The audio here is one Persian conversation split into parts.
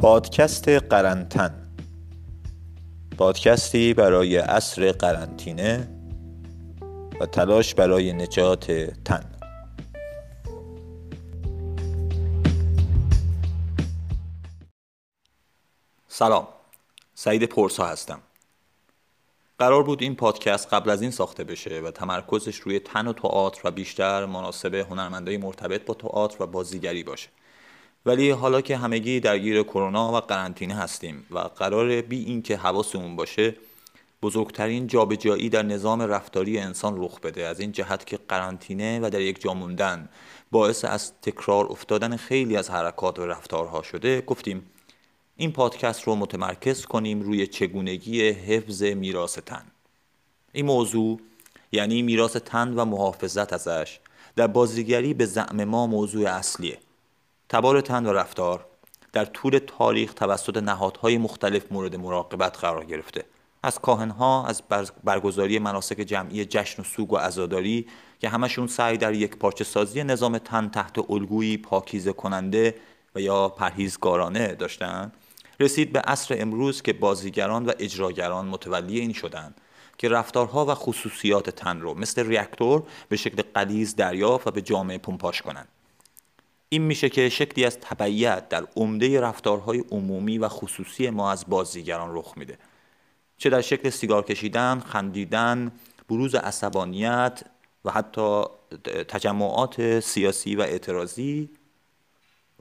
پادکست قرنتن پادکستی برای عصر قرنطینه و تلاش برای نجات تن. سلام. سعید پرسا هستم. قرار بود این پادکست قبل از این ساخته بشه و تمرکزش روی تن و تئاتر و بیشتر مناسب هنرمندای مرتبط با تئاتر و بازیگری باشه. ولی حالا که همگی درگیر کرونا و قرنطینه هستیم و قرار بی اینکه حواسمون باشه بزرگترین جابجایی در نظام رفتاری انسان رخ بده. از این جهت که قرنطینه و در یک جا موندن باعث از تکرار افتادن خیلی از حرکات و رفتارها شده. گفتیم این پادکست رو متمرکز کنیم روی چگونگی حفظ میراث تن. این موضوع یعنی میراث تن و محافظت ازش در بازیگری به زعم ما موضوع اصلیه. تبار تن و رفتار در طول تاریخ توسط نهادهای مختلف مورد مراقبت قرار گرفته. از کاهنها از برگزاری مناسک جمعی جشن و سوگ و عزاداری که همشون سعی در یک پارچه سازی نظام تن تحت الگویی پاکیزه کننده و یا پرهیزگارانه داشتن رسید به عصر امروز که بازیگران و اجراگران متولی این شدند که رفتارها و خصوصیات تن رو مثل ریاکتور به شکل قلیز دریافت و به جامعه پمپاش کنند. این میشه که شکلی از تبعیت در عمده رفتارهای عمومی و خصوصی ما از بازیگران رخ میده. چه در شکل سیگار کشیدن، خندیدن، بروز عصبانیت و حتی تجمعات سیاسی و اعتراضی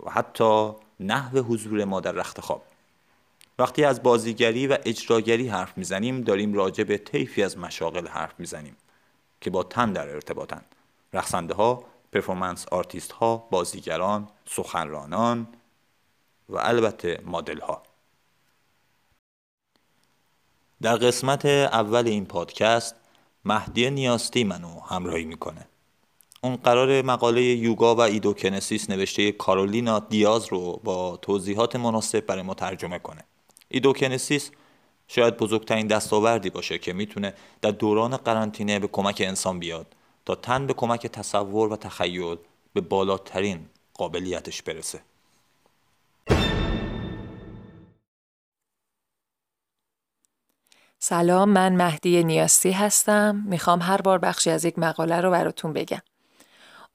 و حتی نحو حضور ما در رخت خواب. وقتی از بازیگری و اجراگری حرف می‌زنیم داریم راجع به طیفی از مشاغل حرف می‌زنیم که با تن در ارتباطن. رقصنده ها performance artist ها بازیگران سخنرانان و البته مدل ها در قسمت اول این پادکست مهدی نیاستی منو همراهی می‌کنه. اون قرار مقاله یوگا و ideokinesis نوشته کارولینا دیاز رو با توضیحات مناسب برای ما ترجمه کنه. ideokinesis شاید بزرگترین دستاوردی باشه که می‌تونه در دوران قرنطینه به کمک انسان بیاد. تا تن به کمک تصور و تخیل به بالاترین قابلیتش برسه. سلام من مهدی نیاستی هستم. می‌خوام هر بار بخشی از یک مقاله رو براتون بگم.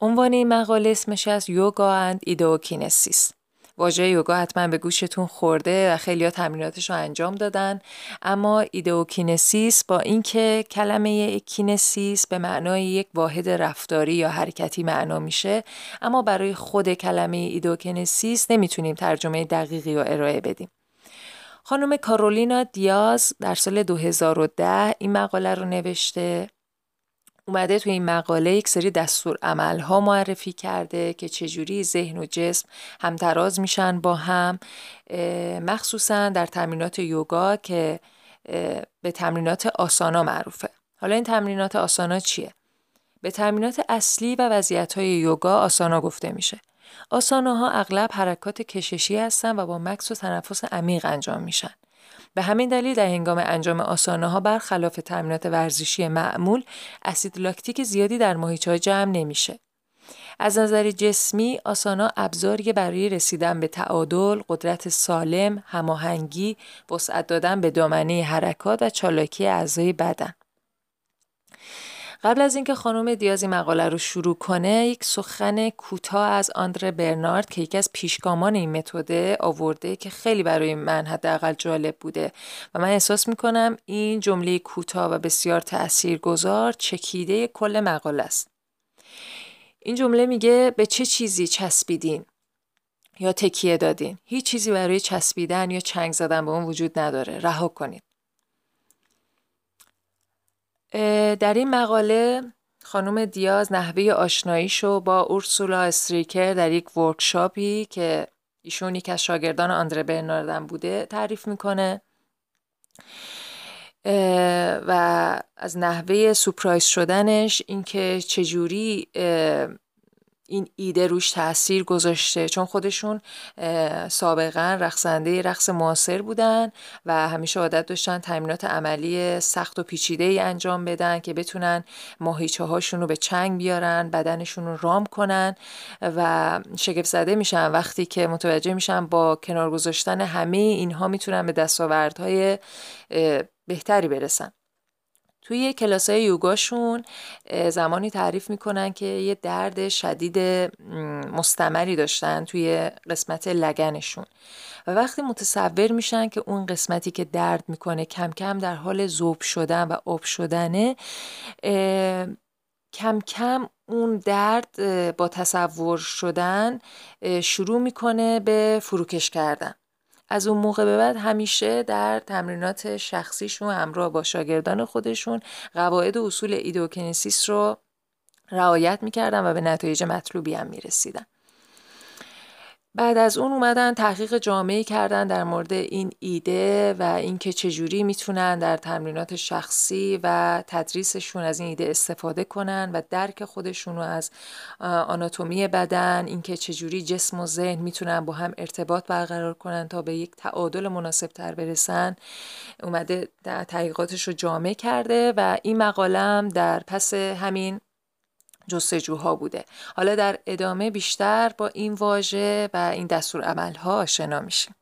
عنوان این مقاله اسمش از yoga and ideokinesis واژه یوگا حتما به گوشتون خورده و خیلی تمریناتش رو انجام دادن. اما ideokinesis با اینکه کلمه kinesis به معنای یک واحد رفتاری یا حرکتی معنا میشه اما برای خود کلمه ideokinesis نمی‌تونیم ترجمه دقیقی رو ارائه بدیم. خانم کارولینا دیاز در سال 2010 این مقاله رو نوشته. اومده توی این مقاله یک سری دستورالعمل ها معرفی کرده که چجوری ذهن و جسم همتراز میشن با هم مخصوصا در تمرینات یوگا که به تمرینات آسانا معروفه. حالا این تمرینات آسانا چیه؟ به تمرینات اصلی و وضعیت یوگا آسانا گفته میشه. آساناها اغلب حرکات کششی هستن و با مکس و تنفس عمیق انجام میشن. به همین دلیل در هنگام انجام آسانه ها برخلاف تمرینات ورزشی معمول اسید لاکتیک زیادی در ماهیچه جمع نمیشه. از نظر جسمی آسانا ابزاری برای رسیدن به تعادل، قدرت سالم، هماهنگی، وسعت دادن به دامنه حرکات و چالاکی اعضای بدن. قبل از اینکه خانم دیاز این مقاله رو شروع کنه یک سخن کوتاه از آندره برنارد که یکی از پیشگامان این متده آورده که خیلی برای من حداقل جالب بوده. و من احساس می‌کنم این جمله کوتاه و بسیار تاثیرگذار چکیده کل مقاله است. این جمله میگه به چه چیزی چسبیدین یا تکیه دادین؟ هیچ چیزی برای چسبیدن یا چنگ زدن به اون وجود نداره. رها کنید. در این مقاله خانم دیاز نحوه آشناییشو با اورسولا استریکر در یک ورکشاپی که ایشون یک از شاگردان آندره برناردن بوده تعریف می‌کنه. و از نحوه سپرایز شدنش اینکه چجوری این ایده روش تاثیر گذاشته. چون خودشون سابقا رقصنده رقص معاصر بودن و همیشه عادت داشتن تمرینات عملی سخت و پیچیده ای انجام بدن که بتونن ماهیچه هاشون رو به چنگ بیارن بدنشون رو رام کنن و شگفت زده میشن. وقتی که متوجه میشن با کنار گذاشتن همه اینها می‌تونن به دستاوردهای بهتری برسن. توی کلاس های یوگاشون زمانی تعریف می‌کنن که یه درد شدید مستمری داشتن توی قسمت لگنشون. و وقتی متصور میشن که اون قسمتی که درد می‌کنه کم کم در حال زوب شدن و آب شدنه کم کم اون درد با تصور شدن شروع می‌کنه به فروکش کردن. از اون موقع به بعد همیشه در تمرینات شخصیشون همراه با شاگردان خودشون قواعد و اصول ideokinesis رو رعایت می‌کردن و به نتایج مطلوبی هم می‌رسیدن بعد از اون اومدن تحقیق جامعی کردن در مورد این ایده و اینکه چجوری می‌تونن در تمرینات شخصی و تدریسشون از این ایده استفاده کنن و درک خودشون رو از آناتومی بدن اینکه چجوری جسم و ذهن می‌تونن با هم ارتباط برقرار کنن تا به یک تعادل مناسب تر برسن اومده تحقیقاتش رو جامع کرده و این مقالم در پس همین جستجوها بوده. حالا در ادامه بیشتر با این واژه و این دستور عملها آشنا میشیم.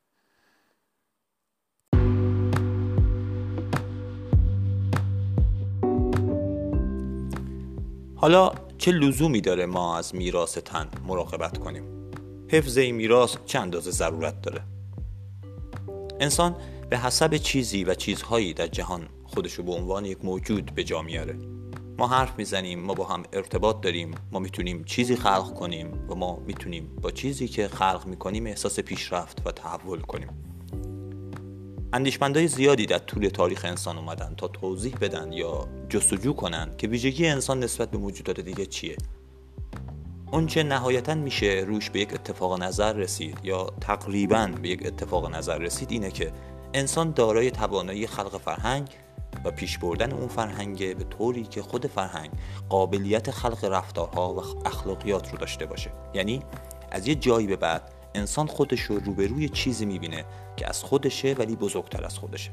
حالا چه لزومی داره ما از میراث تن مراقبت کنیم؟ حفظ این میراث چه اندازه ضرورت داره؟ انسان به حسب چیزی و چیزهایی در جهان خودشو به عنوان یک موجود به جا میاره. ما حرف می‌زنیم ما با هم ارتباط داریم ما می‌تونیم چیزی خلق کنیم و ما می‌تونیم با چیزی که خلق می‌کنیم احساس پیشرفت و تحول کنیم. اندیشمندای زیادی در طول تاریخ انسان اومدن تا توضیح بدن یا جستجو کنن که ویژگی انسان نسبت به موجودات دیگه چیه. اونچه نهایتا میشه روش به یک اتفاق نظر رسید یا تقریبا به یک اتفاق نظر رسید اینه که انسان دارای توانایی خلق فرهنگ و پیش بردن اون فرهنگ به طوری که خود فرهنگ قابلیت خلق رفتارها و اخلاقیات رو داشته باشه. یعنی از یه جایی به بعد انسان خودش رو روبروی چیزی می‌بینه که از خودشه ولی بزرگتر از خودشه.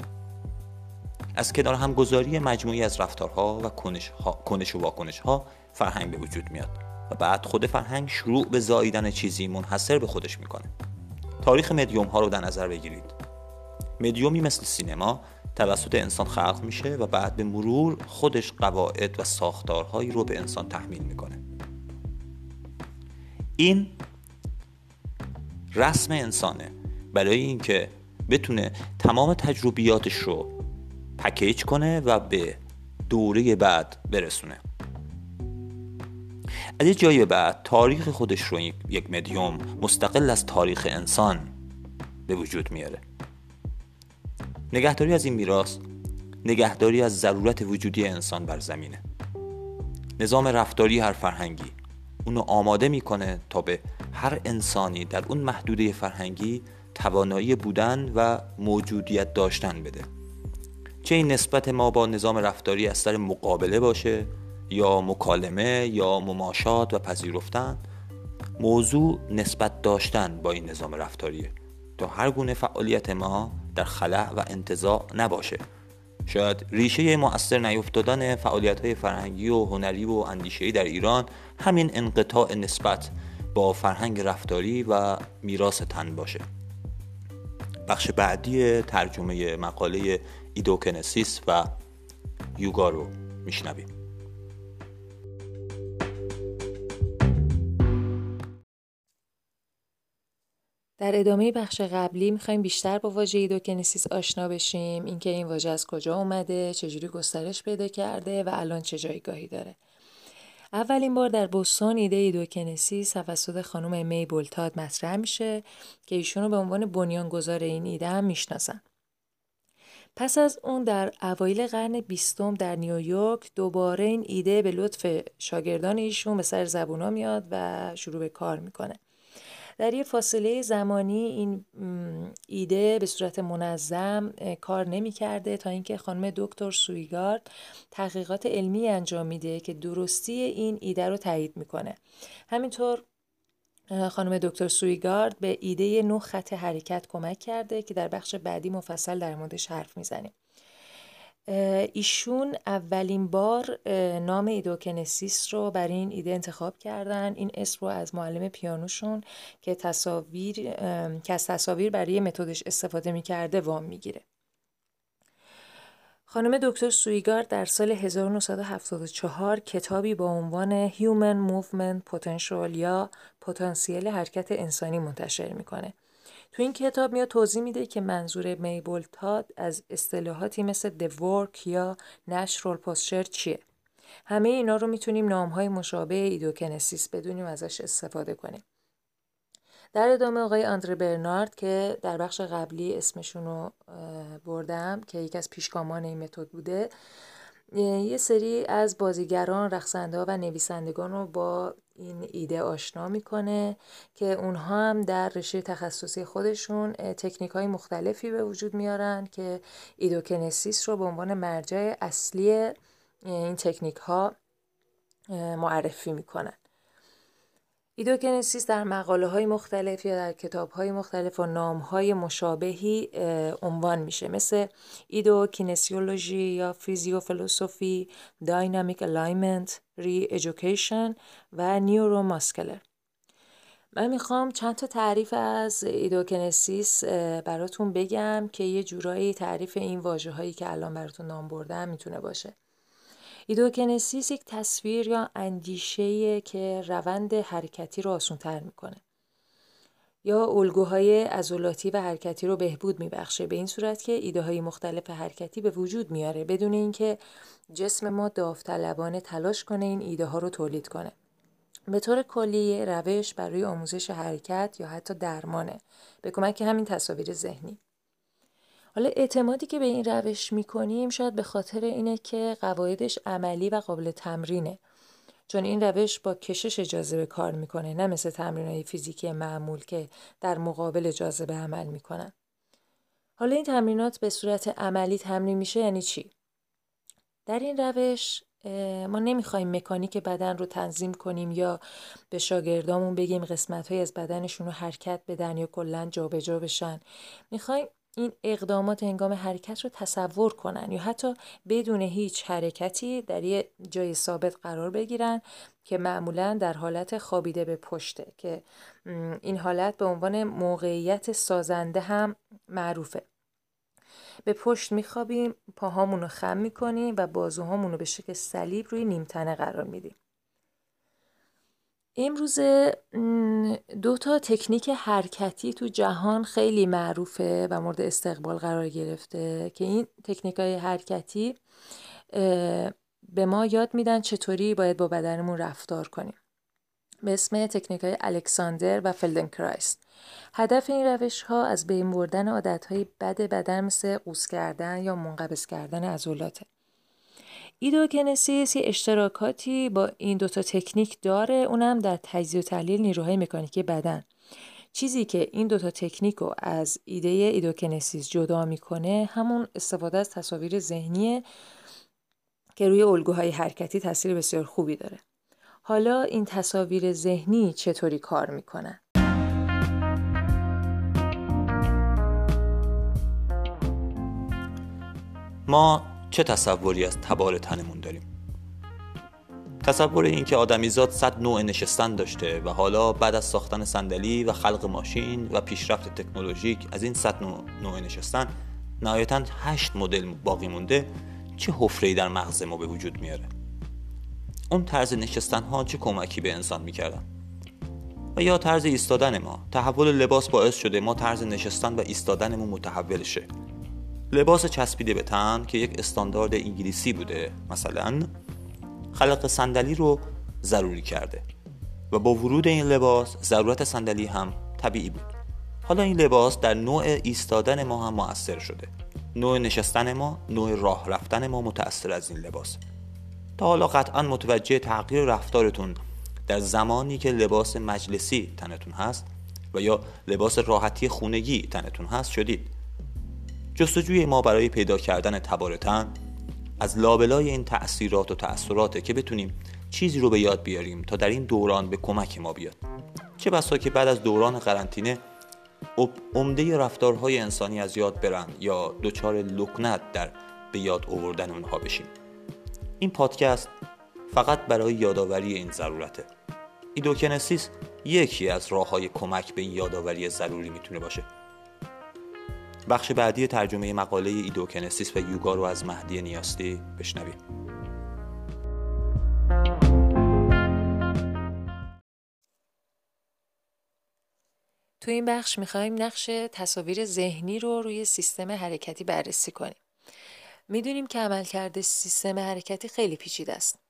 از کنار همگذاری مجموعی از رفتارها و کنش, ها، کنش و واکنش ها فرهنگ به وجود میاد و بعد خود فرهنگ شروع به زاییدن چیزی منحصر به خودش می‌کنه. تاریخ مدیوم ها رو در نظر بگیرید. مدیومی مثل سینما توسط انسان خلق میشه و بعد به مرور خودش قواعد و ساختارهایی رو به انسان تحمیل می‌کنه. این رسم انسانه. برای اینکه بتونه تمام تجربیاتش رو پکیج کنه و به دوره بعد برسونه. از یه جایی بعد تاریخ خودش رو یک مدیوم مستقل از تاریخ انسان به وجود میاره. نگهداری از این میراث نگهداری از ضرورت وجودی انسان بر زمینه. نظام رفتاری هر فرهنگی اونو آماده می‌کنه تا به هر انسانی در اون محدوده فرهنگی توانایی بودن و موجودیت داشتن بده. چه این نسبت ما با نظام رفتاری از سر مقابله باشه یا مکالمه یا مماشات و پذیرفتن؟ موضوع نسبت داشتن با این نظام رفتاریه. تا هر گونه فعالیت ما در خلع و انتظاع نباشه. شاید ریشه مؤثر نیفتادن فعالیت های فرهنگی و هنری و اندیشهی در ایران همین انقطاع نسبت با فرهنگ رفتاری و میراث تن باشه. بخش بعدی ترجمه مقاله ideokinesis و یوگا رو میشنویم. در ادامه بخش قبلی می‌خوایم بیشتر با واژه ideokinesis آشنا بشیم. اینکه این واژه از کجا اومده چجوری گسترش پیدا کرده و الان چه جایگاهی داره. اولین بار در بوستون ایده ideokinesis توسط خانم میبل تاد مطرح میشه که ایشونو به عنوان بنیانگذار این ایده هم می‌شناسن. پس از اون در اوایل قرن بیستم در نیویورک دوباره این ایده به لطف شاگردان ایشون به سر زبونا میاد و شروع به کار می‌کنه. در یه فاصله زمانی این ایده به صورت منظم کار نمی کرده تا اینکه خانم دکتر سویگارد تحقیقات علمی انجام میده که درستی این ایده رو تایید می‌کنه. همینطور خانم دکتر سویگارد به ایده نه خط حرکت کمک کرده که در بخش بعدی مفصل در موردش حرف می‌زنیم ایشون اولین بار نام ideokinesis رو برای این ایده انتخاب کردن. این اسم رو از معلم پیانوشون که تصاویر که از تصاویر برای متدش استفاده می‌کرده وام می‌گیره. خانم دکتر سویگارد در سال 1974 کتابی با عنوان Human Movement Potential یا پتانسیل حرکت انسانی منتشر می‌کنه. تو این کتاب میاد توضیح میده که منظور میبل تاد از اصطلاحاتی مثل The Work یا Natural Posture چیه. همه اینا رو می‌تونیم نامهای مشابه ایدوکنسیس بدونیم ازش استفاده کنیم. در ادامه آقای آندره برنارد که در بخش قبلی اسمشون رو بردم که یکی از پیشگامان این متد بوده یه سری از بازیگران، رقصنده و نویسندگان رو با این ایده آشنا می‌کنه که اونها هم در رشته تخصصی خودشون تکنیک های مختلفی به وجود میارن که ideokinesis رو به عنوان مرجع اصلی این تکنیک ها معرفی می‌کنن. ideokinesis در مقاله های مختلف یا در کتاب های مختلف و نام های مشابهی عنوان میشه مثل ideokinesiology یا physiophilosophy، dynamic alignment، re-education و neuromuscular. من می‌خوام چند تا تعریف از ideokinesis براتون بگم که یه جورایی تعریف این واژه هایی که الان براتون نام بردم می‌تونه باشه. ideokinesis یک تصویر یا اندیشه که روند حرکتی رو آسانتر می‌کنه. یا الگوهای عضلاتی و حرکتی رو بهبود میبخشه. به این صورت که ایده های مختلف حرکتی به وجود میاره. بدون اینکه جسم ما داوطلبانه تلاش کنه این ایده ها رو تولید کنه. به طور کلی روش برای آموزش حرکت یا حتی درمانه. به کمک همین تصاویر ذهنی. حالا اعتمادی که به این روش می‌کنیم شاید به خاطر اینه که قواعدش عملی و قابل تمرینه. چون این روش با کشش جاذبه کار می‌کنه نه مثل تمرین های فیزیکی معمول که در مقابل جاذبه عمل می‌کنن. حالا این تمرینات به صورت عملی تمرین میشه یعنی چی؟ در این روش ما نمی‌خوایم مکانیک بدن رو تنظیم کنیم یا به شاگردامون بگیم قسمت های از بدنشون رو حرکت بدن یا کلا جابجا بشن. می‌خوایم این اقدامات هنگام حرکت رو تصور کنن یا حتی بدون هیچ حرکتی در یه جای ثابت قرار بگیرن که معمولا در حالت خوابیده به پشته که این حالت به عنوان موقعیت سازنده هم معروفه. به پشت میخوابیم پاهامون رو خم می‌کنیم و بازوهامون رو به شکل صلیب روی نیمتنه قرار میدیم. امروز دو تا تکنیک حرکتی تو جهان خیلی معروفه و مورد استقبال قرار گرفته که این تکنیک های حرکتی به ما یاد میدن چطوری باید با بدنمون رفتار کنیم. به اسم تکنیک های الکساندر و فلدنکرایس. هدف این روش ها از بین بردن عادت های بد بدن مثل قوس کردن یا منقبض کردن عضلاته. ideokinesis یه اشتراکاتی با این دوتا تکنیک داره. اونم در تجزیه و تحلیل نیروهای مکانیکی بدن. چیزی که این دوتا تکنیک رو از ایده ideokinesis جدا می‌کنه همون استفاده از تصاویر ذهنیه که روی الگوهای حرکتی تاثیر بسیار خوبی داره. حالا این تصاویر ذهنی چطوری کار می‌کنن؟ ما چه تصوری از تبار تنمون داریم؟ تصور این که آدمیزاد صد نوع نشستن داشته و حالا بعد از ساختن صندلی و خلق ماشین و پیشرفت تکنولوژیک از این صد نوع, نوع نشستن نهایتا هشت مدل باقی مونده چه حفره در مغز ما به وجود میاره؟ اون طرز نشستن ها چه کمکی به انسان می‌کردن؟ و یا طرز ایستادن ما؟ تحول لباس باعث شده ما طرز نشستن و ایستادنمون متحول شه. لباس چسبیده به تن که یک استاندارد انگلیسی بوده. مثلا خلق صندلی رو ضروری کرده و با ورود این لباس ضرورت صندلی هم طبیعی بود. حالا این لباس در نوع ایستادن ما هم مؤثر شده. نوع نشستن ما نوع راه رفتن ما متأثر از این لباس. تا حالا قطعا متوجه تغییر رفتارتون در زمانی که لباس مجلسی تنتون هست و یا لباس راحتی خونگی تنتون هست شدید. جستجوی ما برای پیدا کردن تبار تن از لابلای این تأثیرات و تأثیراته که بتونیم چیزی رو به یاد بیاریم تا در این دوران به کمک ما بیاد. چه بسا که بعد از دوران قرنطینه عمده رفتارهای انسانی از یاد برن یا دچار لکنت در به یاد آوردن اونها بشیم. این پادکست فقط برای یادآوری این ضرورته. ideokinesis یکی از راه های کمک به این یادآوری ضروری می‌تونه باشه. بخش بعدی ترجمه مقاله ideokinesis و یوگا رو از مهدی نیاستی بشنویم تو این بخش می‌خوایم نقش تصاویر ذهنی رو روی سیستم حرکتی بررسی کنیم. می‌دونیم که عملکرد سیستم حرکتی خیلی پیچیده است.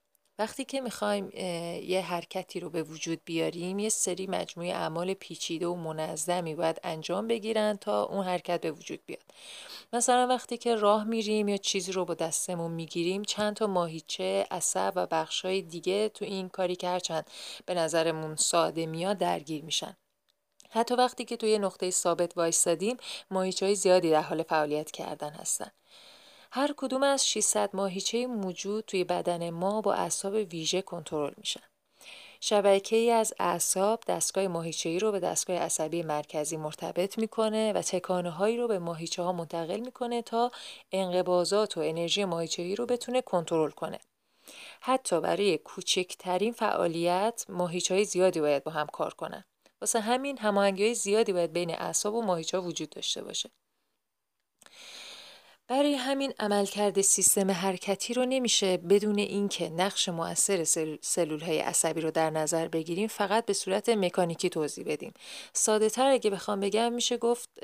وقتی که می‌خوایم یه حرکتی رو به وجود بیاریم یه سری مجموعه اعمال پیچیده و منظمی باید انجام بگیرن تا اون حرکت به وجود بیاد مثلا وقتی که راه میریم یا چیزی رو با دستمون می‌گیریم چند تا ماهیچه عصب و بخشای دیگه تو این کاری که هرچند به نظرمون ساده میاد درگیر میشن حتی وقتی که توی نقطه ثابت وایستادیم ماهیچه های زیادی در حال فعالیت کردن هستن. هر کدوم از 600 ماهیچه موجود توی بدن ما با اعصاب ویژه کنترل میشن. شبکه ای از اعصاب دستگاه ماهیچه ای رو به دستگاه عصبی مرکزی مرتبط می‌کنه و تکانه هایی رو به ماهیچه ها منتقل می‌کنه تا انقباضات و انرژی ماهیچه ای رو بتونه کنترل کنه. حتی برای کوچکترین فعالیت ماهیچه های زیادی باید با هم کار کنن. واسه همین هماهنگی زیادی باید بین اعصاب و ماهیچه وجود داشته باشه برای همین عملکرد سیستم حرکتی رو نمیشه بدون اینکه نقش مؤثر سلول های عصبی رو در نظر بگیریم فقط به صورت مکانیکی توضیح بدیم. ساده تر اگه بخوام بگم میشه گفت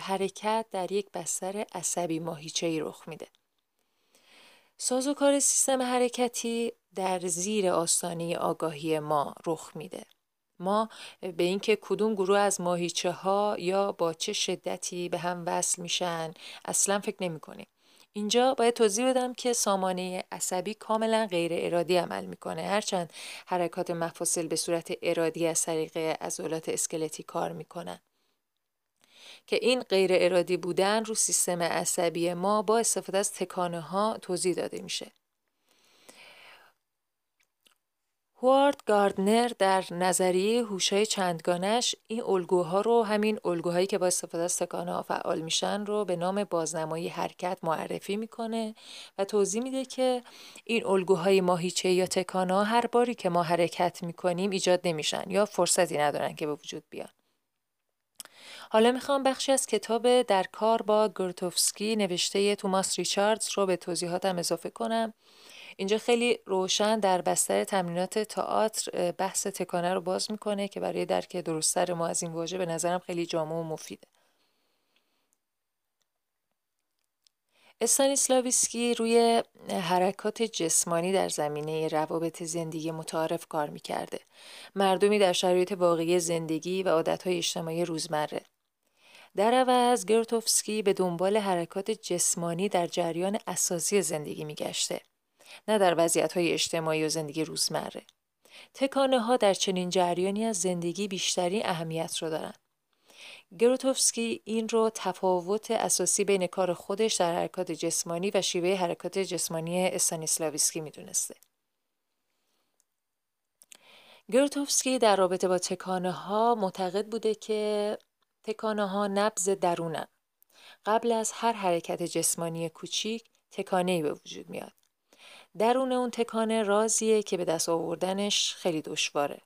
حرکت در یک بستر عصبی ماهیچه ای رخ میده. سازوکار سیستم حرکتی در زیر آستانه آگاهی ما رخ میده. ما به اینکه کدوم گروه از ماهیچه ها یا با چه شدتی به هم وصل میشن اصلا فکر نمی کنیم. اینجا باید توضیح بدم که سامانه عصبی کاملا غیر ارادی عمل می‌کنه. هرچند حرکات مفاصل به صورت ارادی از طریق عضلات اسکلتی کار می‌کنن. که این غیر ارادی بودن رو سیستم عصبی ما با استفاده از تکانه ها توضیح داده میشه. هوارد گاردنر در نظریه هوشای چندگانش این الگوها رو همین الگوهایی که با استفاده از تکانه ها فعال میشن رو به نام بازنمایی حرکت معرفی می‌کنه و توضیح میده که این الگوهای ماهیچه یا تکانه هر باری که ما حرکت می‌کنیم ایجاد نمیشن یا فرصتی ندارن که به وجود بیان. حالا می‌خوام بخشی از کتاب در کار با گرتوفسکی نوشته توماس ریچاردز رو به توضیحاتم اضافه کنم. اینجا خیلی روشن در بستر تمرینات تئاتر بحث تکانه رو باز می‌کنه که برای درک درستتر ما از این واژه به نظرم خیلی جامع و مفیده استانیسلاویسکی روی حرکات جسمانی در زمینه روابط زندگی متعارف کار می‌کرده. مردمی در شرایط واقعی زندگی و عادتهای اجتماعی روزمره. در عوض گرتوفسکی به دنبال حرکات جسمانی در جریان اساسی زندگی میگشته. نه در وضعیت های اجتماعی و زندگی روزمره. تکانه ها در چنین جریانی از زندگی بیشتری اهمیت رو دارن. گروتوفسکی این رو تفاوت اساسی بین کار خودش در حرکات جسمانی و شیوه حرکات جسمانی استانیسلاویسکی می‌دونسته. گروتوفسکی در رابطه با تکانه ها معتقد بوده که تکانه ها نبز درونن. قبل از هر حرکت جسمانی کوچیک تکانه به وجود میاد. درون اون تکانه رازیه که به دست آوردنش خیلی دشواره.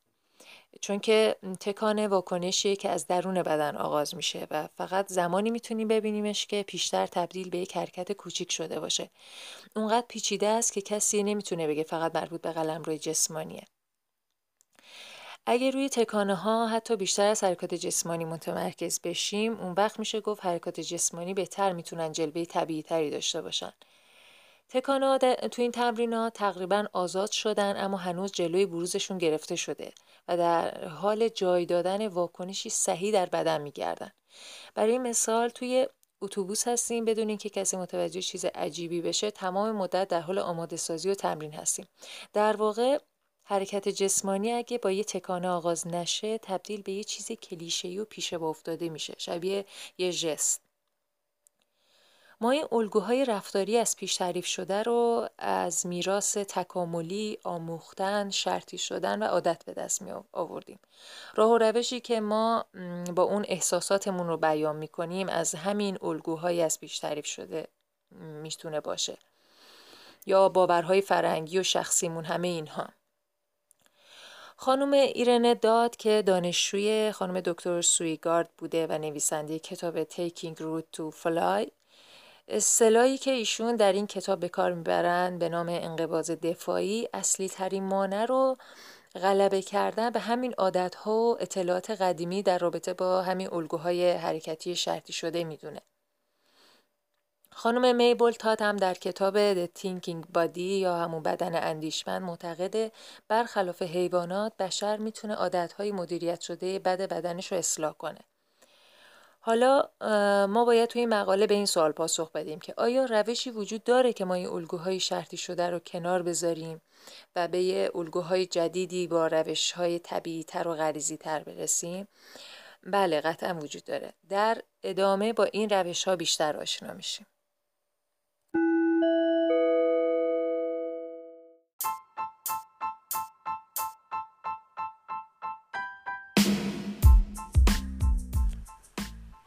چون که تکانه واکنشیه که از درون بدن آغاز میشه و فقط زمانی می‌تونیم ببینیمش که پیشتر تبدیل به یک حرکت کوچیک شده باشه. اونقدر پیچیده است که کسی نمی‌تونه بگه فقط مربوط به قلم روی جسمانیه. اگه روی تکانه ها حتی بیشتر از حرکات جسمانی متمرکز بشیم اون وقت میشه گفت حرکات جسمانی بهتر می‌تونن جلوه طبیعی تری داشته باشن. تکانه تو این تمرینات تقریبا آزاد شدن اما هنوز جلوی بروزشون گرفته شده و در حال جای دادن واکنشی صحیح در بدن میگردن. برای مثال توی اتوبوس هستیم بدون اینکه کسی متوجه چیز عجیبی بشه تمام مدت در حال آماده سازی و تمرین هستیم. در واقع حرکت جسمانی اگه با یه تکانه آغاز نشه تبدیل به یه چیز کلیشه‌ای و پیش با افتاده میشه شبیه یه ژست. ما این الگوهای رفتاری از پیش تعریف شده رو از میراث تکاملی، آموختن، شرطی شدن و عادت به دست می آوردیم. راه و روشی که ما با اون احساساتمون رو بیان می کنیم از همین الگوهای از پیش تعریف شده می‌تونه باشه. یا باورهای فرنگی و شخصیمون همه اینها. خانم ایرنه داد که دانشجوی خانم دکتر سویگارد بوده و نویسنده کتاب Taking Root to Fly اصطلاحی که ایشون در این کتاب به کار می‌برن به نام انقباز دفاعی اصلی ترین مانع رو غلبه کردن به همین عادت ها و اطلاعات قدیمی در رابطه با همین الگوهای حرکتی شرطی شده می‌دونه. خانم میبل تات هم در کتاب The Thinking Body یا همون بدن اندیشمند معتقده برخلاف حیوانات بشر می‌تونه عادتهای مدیریت شده بد بدنش رو اصلاح کنه. حالا ما باید توی مقاله به این سوال پاسخ بدیم که آیا روشی وجود داره که ما این الگوهای شرطی شده رو کنار بذاریم و به یه الگوهای جدیدی با روشهای طبیعی تر و غریزی تر برسیم؟ بله قطعا وجود داره. در ادامه با این روش ها بیشتر آشنا میشیم.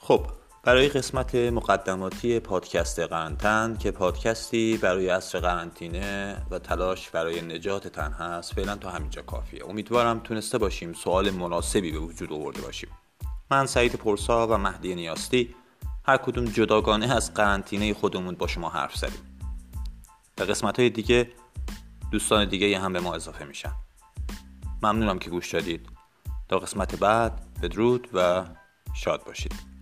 خب برای قسمت مقدماتی پادکست قرنطن که پادکستی برای عصر قرنطینه و تلاش برای نجات تن هست فعلا تا همینجا کافیه. امیدوارم تونسته باشیم سوال مناسبی به وجود آورده باشیم. من سعید پرسا و مهدی نیاستی هر کدوم جداگانه از قرنطینه خودمون با شما حرف زدیم. به قسمت های دیگه دوستان دیگه هم به ما اضافه میشن. ممنونم که گوش دادید. تا قسمت بعد بدرود و شاد باشید.